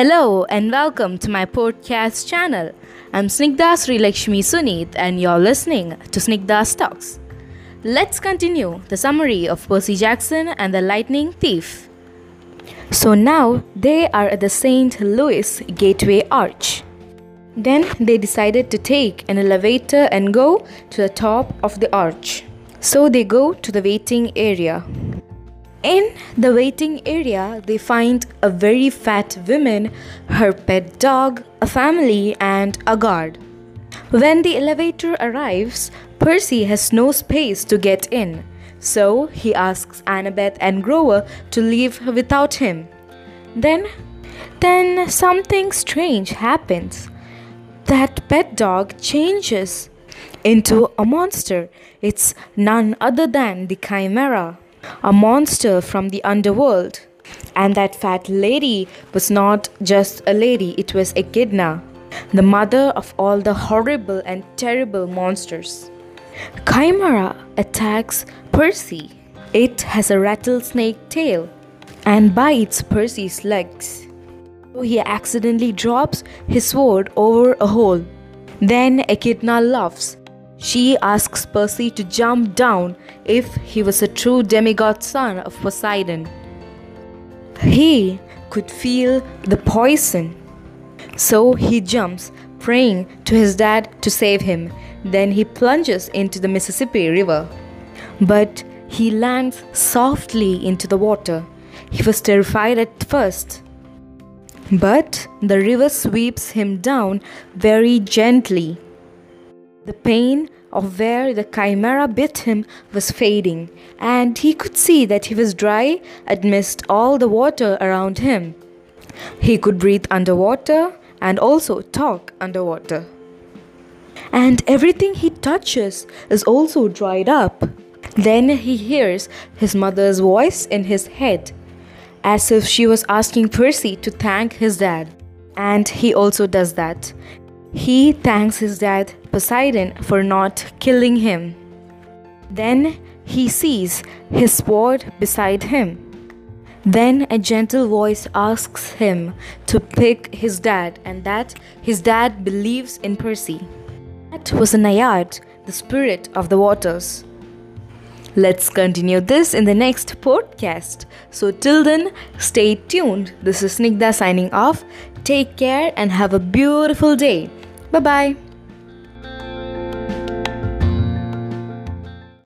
Hello and welcome to my podcast channel. I'm Snigdha Sri Lakshmi Sunit and you're listening to Snigdha Talks. Let's continue the summary of Percy Jackson and the Lightning Thief. So now they are at the St. Louis Gateway Arch. Then they decided to take an elevator and go to the top of the arch. So they go to the waiting area. In the waiting area, they find a very fat woman, her pet dog, a family, and a guard. When the elevator arrives, Percy has no space to get in, so he asks Annabeth and Grover to leave without him. Then, then something strange happens. That pet dog changes into a monster. It's none other than the Chimera a monster from the underworld. And that fat lady was not just a lady, it was Echidna, the mother of all the horrible and terrible monsters. Chimera attacks Percy. It has a rattlesnake tail and bites Percy's legs. He accidentally drops his sword over a hole. Then Echidna laughs she asks Percy to jump down if he was a true demigod son of Poseidon. He could feel the poison. So he jumps, praying to his dad to save him. Then he plunges into the Mississippi River. But he lands softly into the water. He was terrified at first. But the river sweeps him down very gently. The pain of where the chimera bit him was fading, and he could see that he was dry amidst all the water around him. He could breathe underwater and also talk underwater. And everything he touches is also dried up. Then he hears his mother's voice in his head, as if she was asking Percy to thank his dad. And he also does that. He thanks his dad Poseidon for not killing him. Then he sees his sword beside him. Then a gentle voice asks him to pick his dad, and that his dad believes in Percy. That was a Naiad, the spirit of the waters. Let's continue this in the next podcast. So, till then, stay tuned. This is Snigdha signing off. Take care and have a beautiful day. Bye bye.